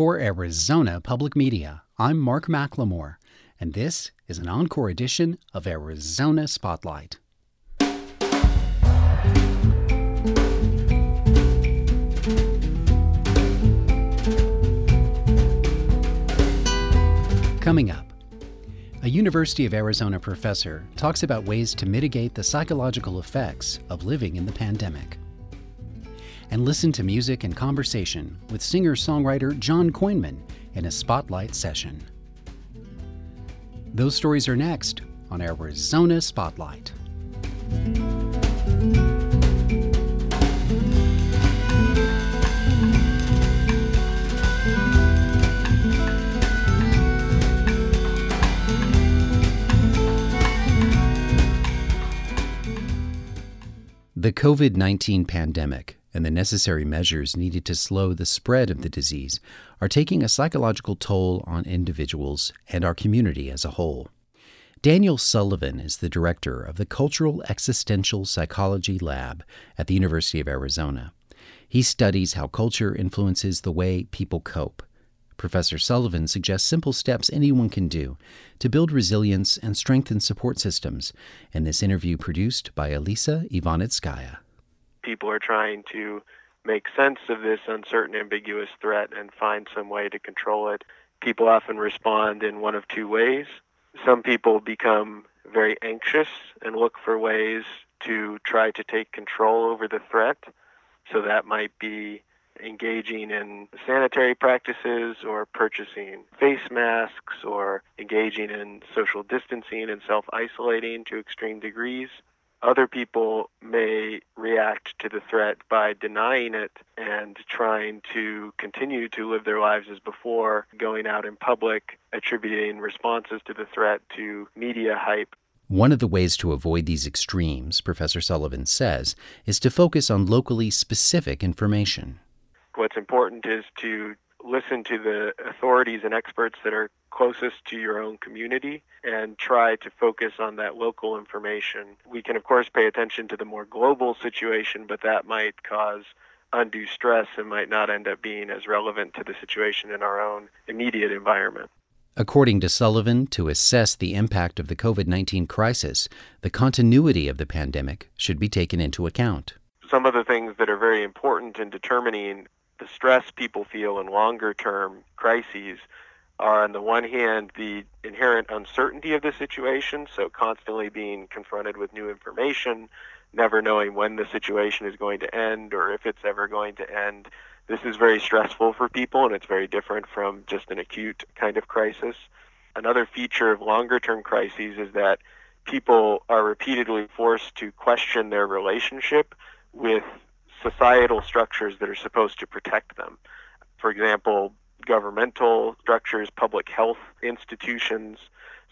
For Arizona Public Media, I'm Mark McLemore, and this is an encore edition of Arizona Spotlight. Coming up, a University of Arizona professor talks about ways to mitigate the psychological effects of living in the pandemic. And listen to music and conversation with singer songwriter John Coinman in a spotlight session. Those stories are next on Arizona Spotlight. The COVID 19 pandemic and the necessary measures needed to slow the spread of the disease are taking a psychological toll on individuals and our community as a whole. Daniel Sullivan is the director of the Cultural Existential Psychology Lab at the University of Arizona. He studies how culture influences the way people cope. Professor Sullivan suggests simple steps anyone can do to build resilience and strengthen support systems in this interview produced by Elisa Ivanitskaya. People are trying to make sense of this uncertain, ambiguous threat and find some way to control it. People often respond in one of two ways. Some people become very anxious and look for ways to try to take control over the threat. So that might be engaging in sanitary practices or purchasing face masks or engaging in social distancing and self isolating to extreme degrees. Other people may react to the threat by denying it and trying to continue to live their lives as before, going out in public, attributing responses to the threat to media hype. One of the ways to avoid these extremes, Professor Sullivan says, is to focus on locally specific information what's important is to listen to the authorities and experts that are closest to your own community and try to focus on that local information. We can, of course, pay attention to the more global situation, but that might cause undue stress and might not end up being as relevant to the situation in our own immediate environment. According to Sullivan, to assess the impact of the COVID 19 crisis, the continuity of the pandemic should be taken into account. Some of the things that are very important in determining the stress people feel in longer term crises are on the one hand the inherent uncertainty of the situation, so constantly being confronted with new information, never knowing when the situation is going to end or if it's ever going to end. This is very stressful for people and it's very different from just an acute kind of crisis. Another feature of longer term crises is that people are repeatedly forced to question their relationship with societal structures that are supposed to protect them. For example, governmental structures, public health institutions.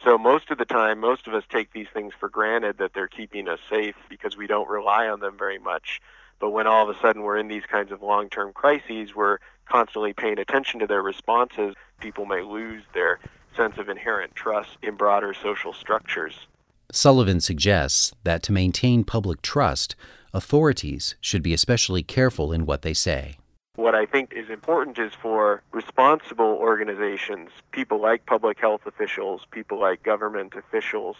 So most of the time, most of us take these things for granted that they're keeping us safe because we don't rely on them very much. But when all of a sudden we're in these kinds of long term crises, we're constantly paying attention to their responses. People may lose their sense of inherent trust in broader social structures. Sullivan suggests that to maintain public trust, authorities should be especially careful in what they say. What I think is important is for responsible organizations, people like public health officials, people like government officials,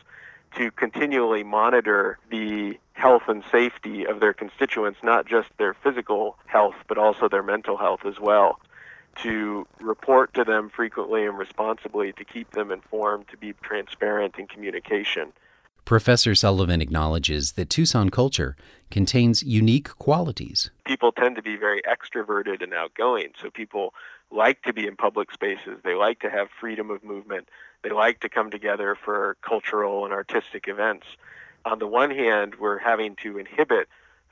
to continually monitor the health and safety of their constituents, not just their physical health, but also their mental health as well. To report to them frequently and responsibly, to keep them informed, to be transparent in communication. Professor Sullivan acknowledges that Tucson culture contains unique qualities. People tend to be very extroverted and outgoing, so people like to be in public spaces. They like to have freedom of movement. They like to come together for cultural and artistic events. On the one hand, we're having to inhibit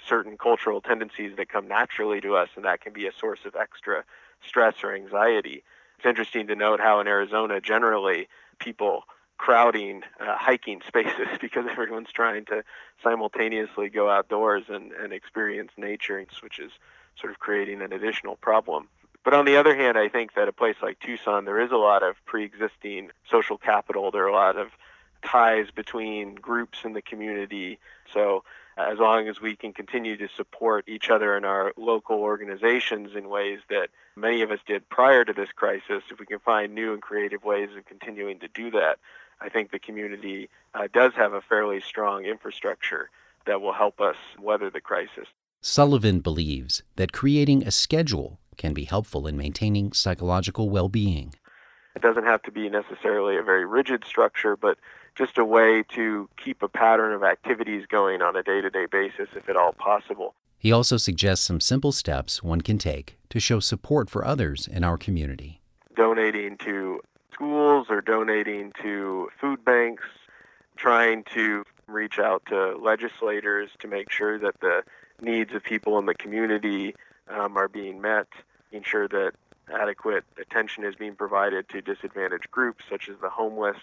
certain cultural tendencies that come naturally to us, and that can be a source of extra stress or anxiety. It's interesting to note how in Arizona, generally, people crowding uh, hiking spaces because everyone's trying to simultaneously go outdoors and, and experience nature, which is sort of creating an additional problem. But on the other hand, I think that a place like Tucson, there is a lot of pre existing social capital. There are a lot of ties between groups in the community. So as long as we can continue to support each other in our local organizations in ways that many of us did prior to this crisis, if we can find new and creative ways of continuing to do that, I think the community uh, does have a fairly strong infrastructure that will help us weather the crisis. Sullivan believes that creating a schedule can be helpful in maintaining psychological well being. It doesn't have to be necessarily a very rigid structure, but just a way to keep a pattern of activities going on a day to day basis if at all possible. He also suggests some simple steps one can take to show support for others in our community. Donating to schools or donating to food banks, trying to reach out to legislators to make sure that the needs of people in the community um, are being met, ensure that adequate attention is being provided to disadvantaged groups such as the homeless.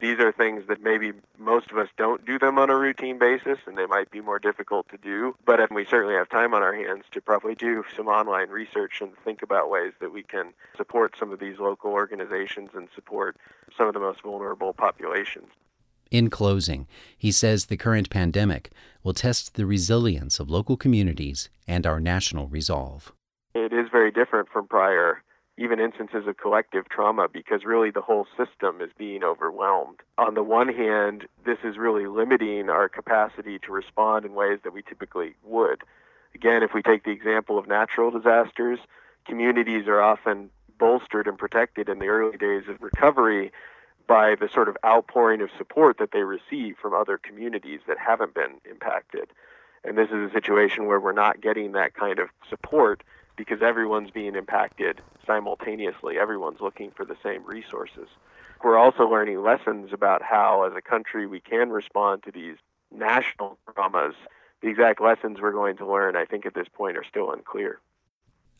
These are things that maybe most of us don't do them on a routine basis and they might be more difficult to do, but we certainly have time on our hands to probably do some online research and think about ways that we can support some of these local organizations and support some of the most vulnerable populations. In closing, he says the current pandemic will test the resilience of local communities and our national resolve. It is very different from prior even instances of collective trauma because really the whole system is being overwhelmed. On the one hand, this is really limiting our capacity to respond in ways that we typically would. Again, if we take the example of natural disasters, communities are often bolstered and protected in the early days of recovery by the sort of outpouring of support that they receive from other communities that haven't been impacted. And this is a situation where we're not getting that kind of support because everyone's being impacted simultaneously. Everyone's looking for the same resources. We're also learning lessons about how, as a country, we can respond to these national traumas. The exact lessons we're going to learn, I think, at this point are still unclear.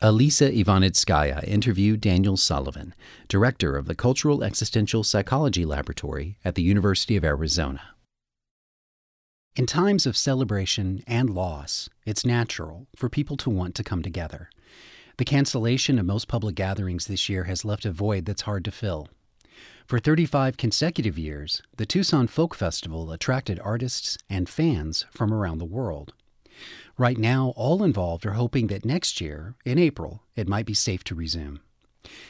Alisa Ivanitskaya interviewed Daniel Sullivan, director of the Cultural Existential Psychology Laboratory at the University of Arizona. In times of celebration and loss, it's natural for people to want to come together. The cancellation of most public gatherings this year has left a void that's hard to fill. For 35 consecutive years, the Tucson Folk Festival attracted artists and fans from around the world. Right now, all involved are hoping that next year, in April, it might be safe to resume.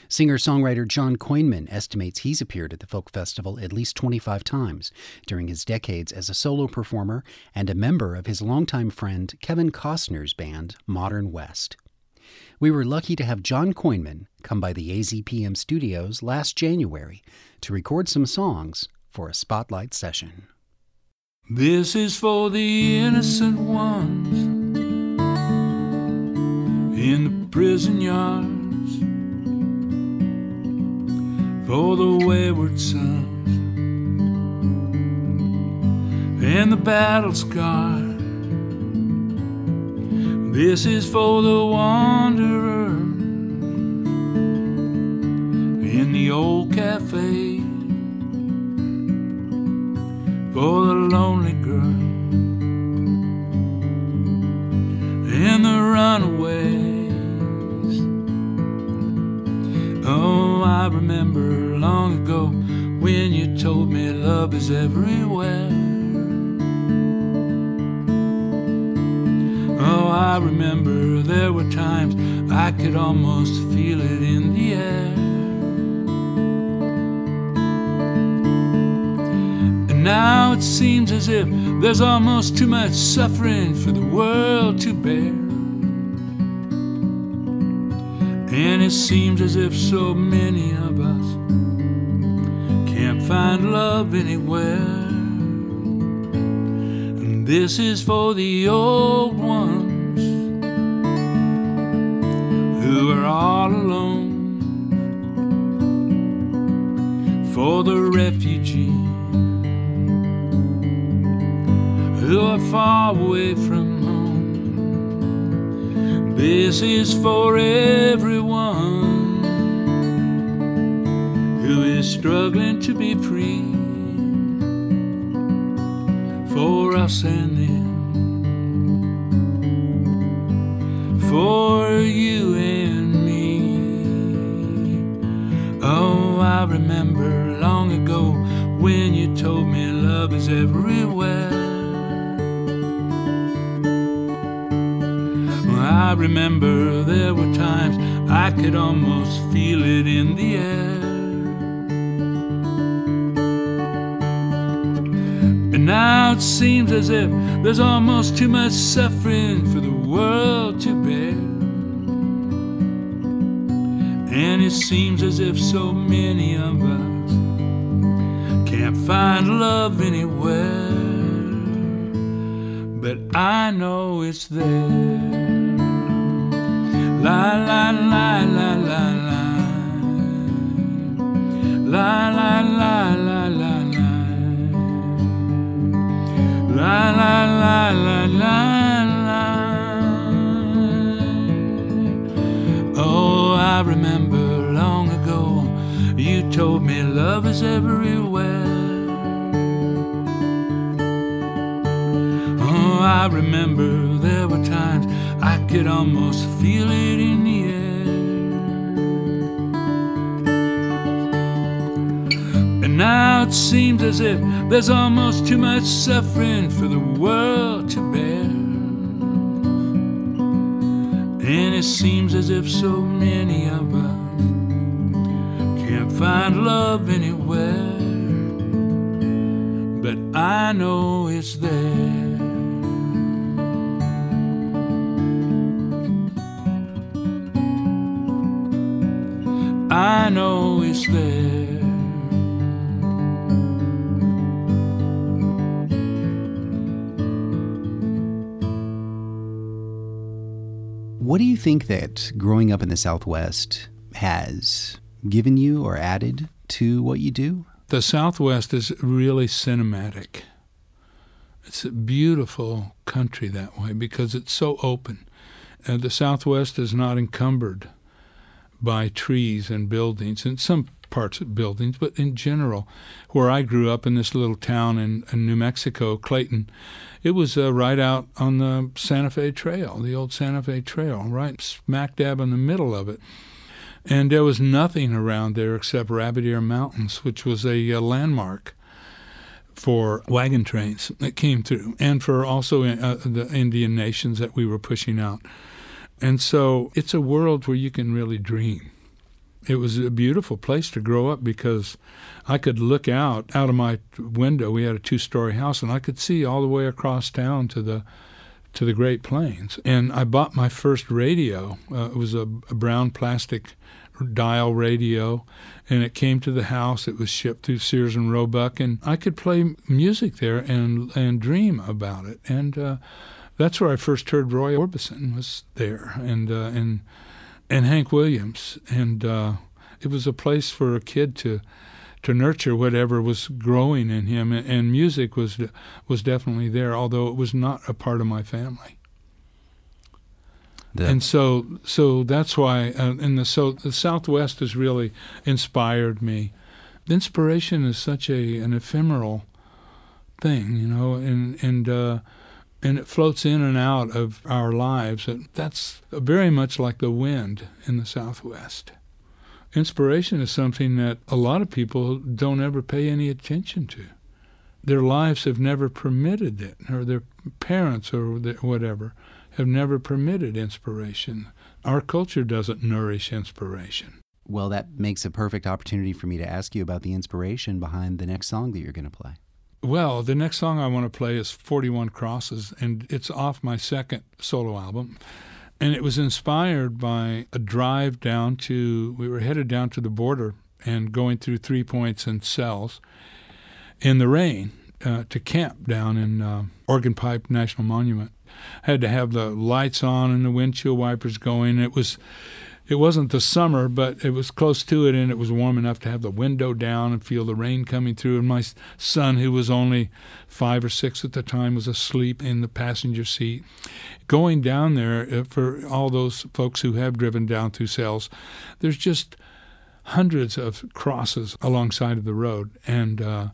Singer songwriter John Coinman estimates he's appeared at the folk festival at least 25 times during his decades as a solo performer and a member of his longtime friend Kevin Costner's band, Modern West. We were lucky to have John Coinman come by the AZPM studios last January to record some songs for a spotlight session. This is for the innocent ones in the prison yards for the wayward sons and the battle scarred. This is for the wanderer in the old cafe, for the lonely girl and the runaway. Oh, I remember long ago when you told me love is everywhere. Oh, I remember there were times I could almost feel it in the air. And now it seems as if there's almost too much suffering for the world to bear. And it seems as if so many of us can't find love anywhere. This is for the old ones who are all alone, for the refugees who are far away from home. this is for everyone who is struggling to be free for us and them, for you and me. Oh, I remember long ago when you told me love is everywhere. I remember there were times I could almost feel it in the air. Seems as if there's almost too much suffering for the world to bear. And it seems as if so many of us can't find love anywhere. But I know it's there. La la la la la la. La la la la La la la la la la. Oh, I remember long ago you told me love is everywhere. Oh, I remember there were times I could almost feel it in the Now it seems as if there's almost too much suffering for the world to bear. And it seems as if so many of us can't find love anywhere. But I know it's there. What do you think that growing up in the Southwest has given you or added to what you do? The Southwest is really cinematic. It's a beautiful country that way because it's so open. And the Southwest is not encumbered by trees and buildings, and some parts of buildings, but in general, where I grew up in this little town in, in New Mexico, Clayton, it was uh, right out on the Santa Fe Trail, the old Santa Fe Trail, right smack dab in the middle of it. And there was nothing around there except Rabbit Ear Mountains, which was a, a landmark for wagon trains that came through, and for also uh, the Indian nations that we were pushing out. And so it's a world where you can really dream. It was a beautiful place to grow up because I could look out out of my window. We had a two-story house, and I could see all the way across town to the to the Great Plains. And I bought my first radio. Uh, it was a, a brown plastic dial radio, and it came to the house. It was shipped through Sears and Roebuck, and I could play music there and and dream about it. And uh, that's where I first heard Roy Orbison was there, and uh, and and Hank Williams, and uh, it was a place for a kid to to nurture whatever was growing in him, and, and music was was definitely there, although it was not a part of my family. And so so that's why uh, in the so the Southwest has really inspired me. Inspiration is such a an ephemeral thing, you know, and and uh, and it floats in and out of our lives. And that's very much like the wind in the Southwest. Inspiration is something that a lot of people don't ever pay any attention to. Their lives have never permitted it, or their parents or whatever have never permitted inspiration. Our culture doesn't nourish inspiration. Well, that makes a perfect opportunity for me to ask you about the inspiration behind the next song that you're going to play. Well, the next song I want to play is 41 Crosses, and it's off my second solo album. And it was inspired by a drive down to, we were headed down to the border and going through three points and Sells in the rain uh, to camp down in uh, Organ Pipe National Monument. I had to have the lights on and the windshield wipers going. It was it wasn't the summer, but it was close to it, and it was warm enough to have the window down and feel the rain coming through. And my son, who was only five or six at the time, was asleep in the passenger seat. Going down there, uh, for all those folks who have driven down through Sells, there's just hundreds of crosses alongside of the road, and uh,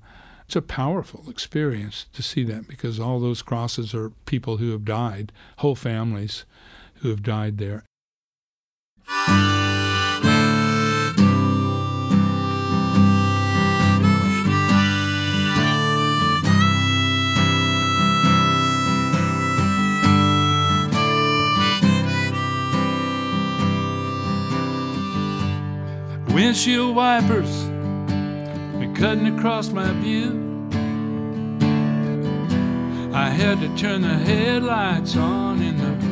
it's a powerful experience to see that because all those crosses are people who have died, whole families who have died there. Windshield wipers are cutting across my view. I had to turn the headlights on in the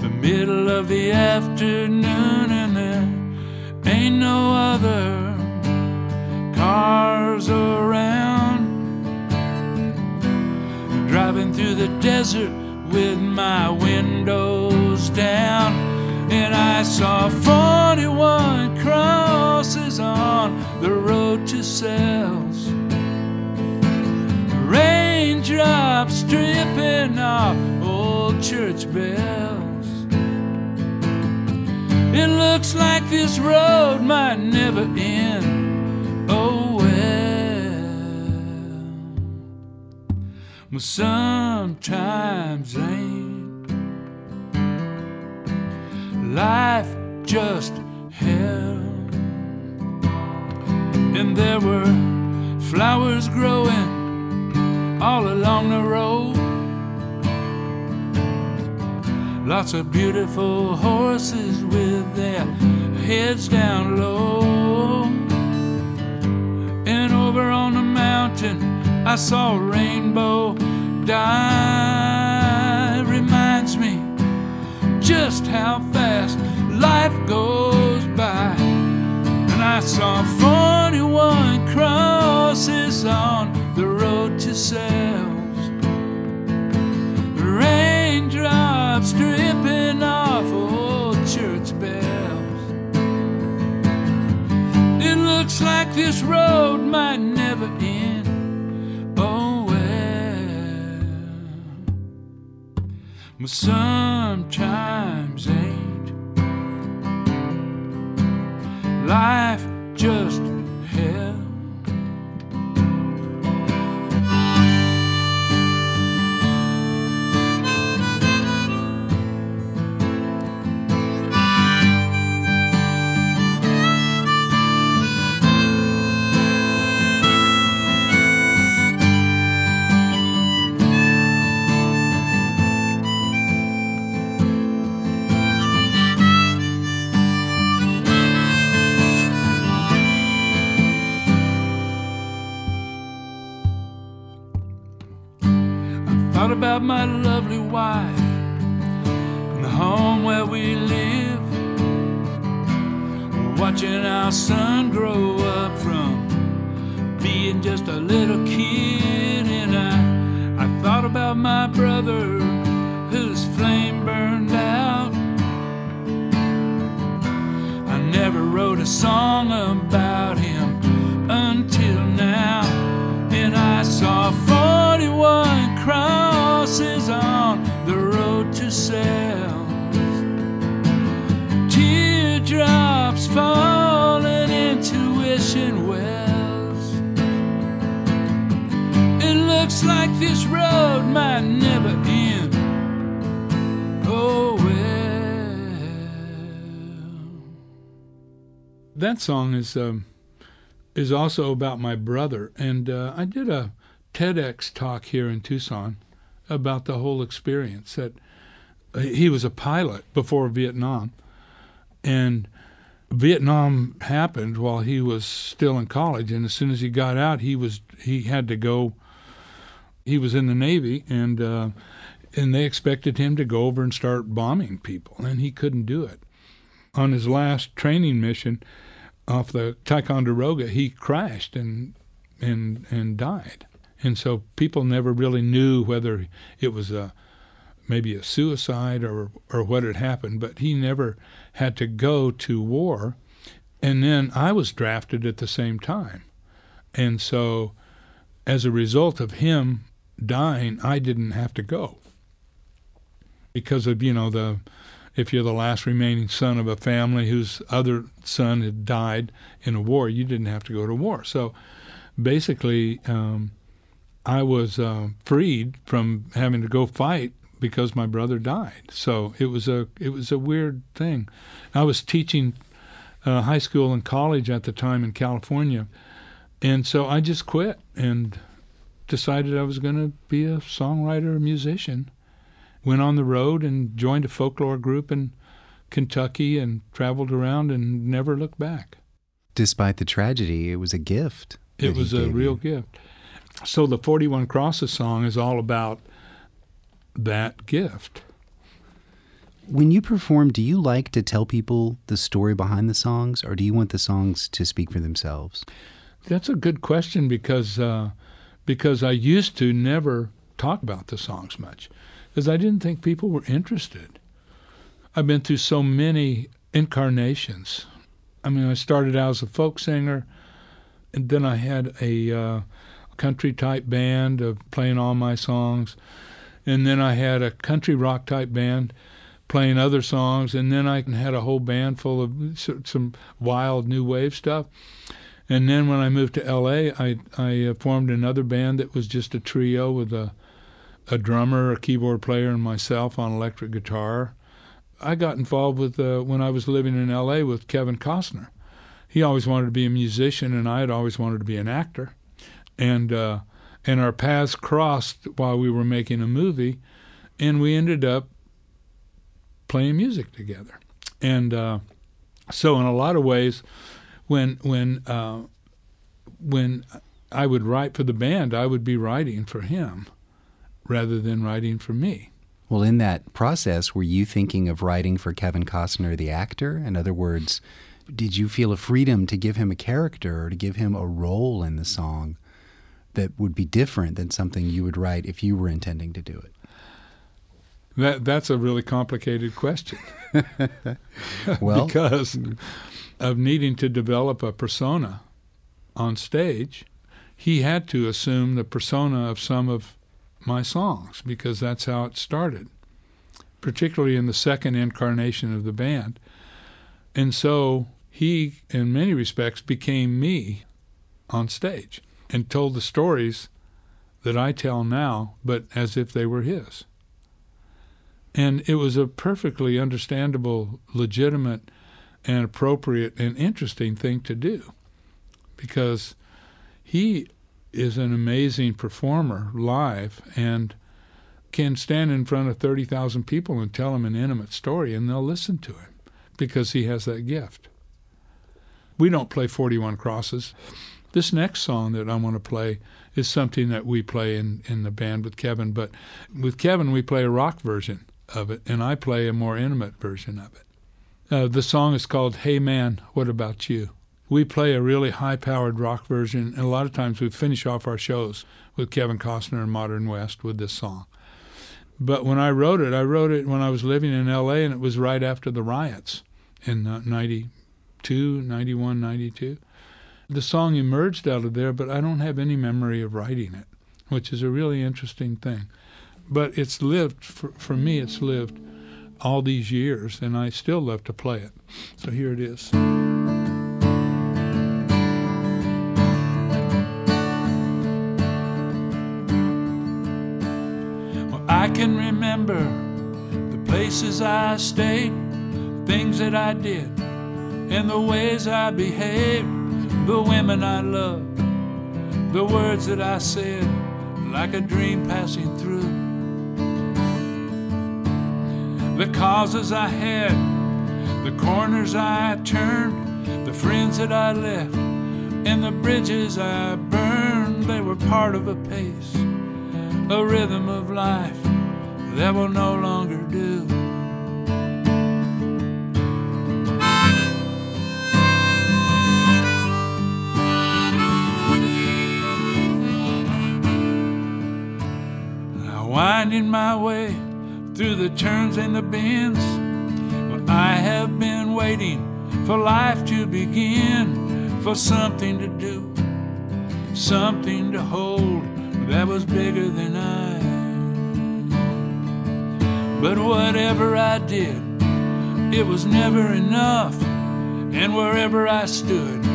the middle of the afternoon, and there ain't no other cars around. Driving through the desert with my windows down, and I saw 41 crosses on the road to Sells. Raindrops dripping off old church bells. It looks like this road might never end. Oh well. But sometimes ain't life just hell. And there were flowers growing all along the road. Lots of beautiful horses with their heads down low. And over on the mountain, I saw a rainbow die. Reminds me just how fast life goes by. And I saw 41 crosses on the road to Sells. Dripping off old church bells. It looks like this road might never end. Oh well. But sometimes ain't life just Our son grow up from being just a little kid. And I, I thought about my brother whose flame burned out. I never wrote a song about him until now. And I saw 41 crosses on the road to Sells. Teardrops into wells. It looks like this road might never end. Oh well. That song is um, is also about my brother, and uh, I did a TEDx talk here in Tucson about the whole experience. That uh, he was a pilot before Vietnam, and Vietnam happened while he was still in college, and as soon as he got out, he was he had to go. He was in the Navy, and uh, and they expected him to go over and start bombing people, and he couldn't do it. On his last training mission off the Ticonderoga, he crashed and and and died. And so people never really knew whether it was a maybe a suicide or or what had happened, but he never had to go to war. And then I was drafted at the same time. And so as a result of him dying, I didn't have to go. Because of, you know, the if you're the last remaining son of a family whose other son had died in a war, you didn't have to go to war. So basically, um, I was uh, freed from having to go fight because my brother died. So it was a it was a weird thing. I was teaching uh, high school and college at the time in California, and so I just quit and decided I was going to be a songwriter, a musician. Went on the road and joined a folklore group in Kentucky and traveled around and never looked back. despite the tragedy, it was a gift. It was a real you. gift. So the 41 Crosses song is all about that gift. When you perform, do you like to tell people the story behind the songs, or do you want the songs to speak for themselves? That's a good question because uh, because I used to never talk about the songs much because I didn't think people were interested. I've been through so many incarnations. I mean, I started out as a folk singer, and then I had a uh, country type band of playing all my songs, and then I had a country rock type band playing other songs, and then I had a whole band full of some wild new wave stuff. And then when I moved to L.A., I I uh, formed another band that was just a trio with a a drummer, a keyboard player, and myself on electric guitar. I got involved with uh, when I was living in L.A. with Kevin Costner. He always wanted to be a musician, and I had always wanted to be an actor. And uh, and our paths crossed while we were making a movie, and we ended up playing music together. And uh, so, in a lot of ways, when when uh, when I would write for the band, I would be writing for him rather than writing for me. Well, in that process, were you thinking of writing for Kevin Costner, the actor? In other words, did you feel a freedom to give him a character or to give him a role in the song that would be different than something you would write if you were intending to do it? That that's a really complicated question. well, because of needing to develop a persona on stage, he had to assume the persona of some of my songs because that's how it started, particularly in the second incarnation of the band. And so he, in many respects, became me on stage and told the stories that I tell now, but as if they were his. And it was a perfectly understandable, legitimate, and appropriate and interesting thing to do because he is an amazing performer live and can stand in front of 30,000 people and tell them an intimate story and they'll listen to him because he has that gift. We don't play 41 crosses. This next song that I want to play is something that we play in, in the band with Kevin, but with Kevin we play a rock version of it and I play a more intimate version of it. Uh, the song is called Hey Man, What About You? we play a really high powered rock version, and a lot of times we finish off our shows with Kevin Costner and Modern West with this song. But when I wrote it, I wrote it when I was living in LA, and it was right after the riots in uh, 92, 91, 92. The song emerged out of there, but I don't have any memory of writing it, which is a really interesting thing. But it's lived, for, for me, it's lived all these years, and I still love to play it. So here it is. I can remember the places I stayed, things that I did, and the ways I behaved, the women I loved, the words that I said, like a dream passing through. The causes I had, the corners I turned, the friends that I left, and the bridges I burned, they were part of a pace, a rhythm of life that will no longer do. Now winding my way through the turns and the bends, well, I have been waiting for life to begin, for something to do, something to hold that was bigger than I. But whatever I did, it was never enough. And wherever I stood,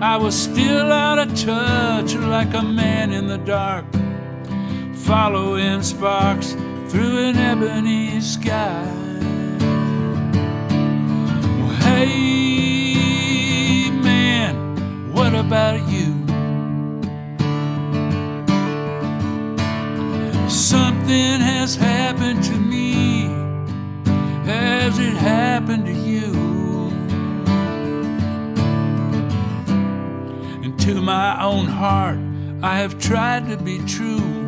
I was still out of touch, like a man in the dark, following sparks through an ebony sky. Well, hey, man, what about you? Something has happened to me has it happened to you? And to my own heart, I have tried to be true.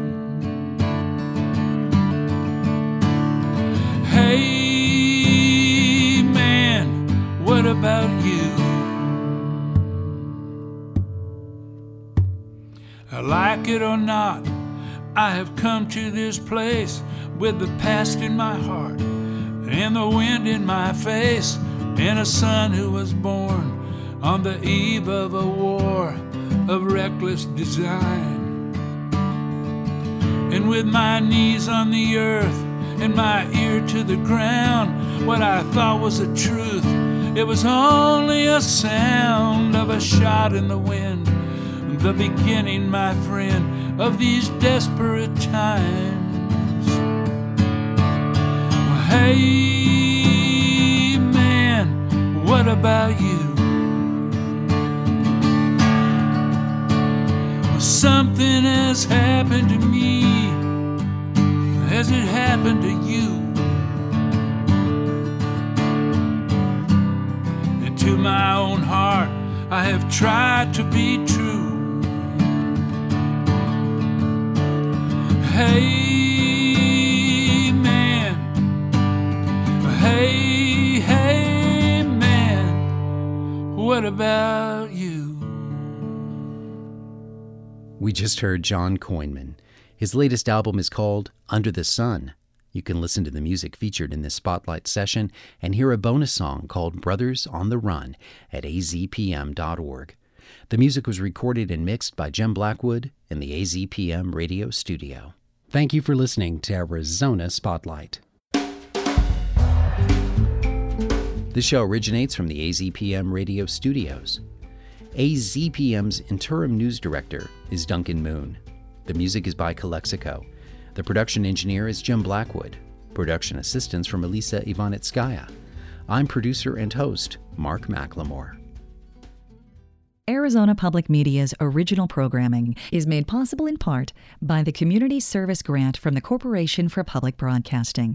Hey, man, what about you? I like it or not, I have come to this place with the past in my heart and the wind in my face and a son who was born on the eve of a war of reckless design. And with my knees on the earth and my ear to the ground, what I thought was a truth, it was only a sound of a shot in the wind. The beginning, my friend, of these desperate times. Hey, man, what about you? Something has happened to me. Has it happened to you? And to my own heart, I have tried to be true. Hey, man. Hey, hey, man. What about you? We just heard John Coinman. His latest album is called Under the Sun. You can listen to the music featured in this spotlight session and hear a bonus song called Brothers on the Run at azpm.org. The music was recorded and mixed by Jim Blackwood in the AZPM radio studio. Thank you for listening to Arizona Spotlight. The show originates from the AZPM radio studios. AZPM's interim news director is Duncan Moon. The music is by Calexico. The production engineer is Jim Blackwood. Production assistance from Elisa Ivanitskaya. I'm producer and host Mark McLemore. Arizona Public Media's original programming is made possible in part by the Community Service Grant from the Corporation for Public Broadcasting.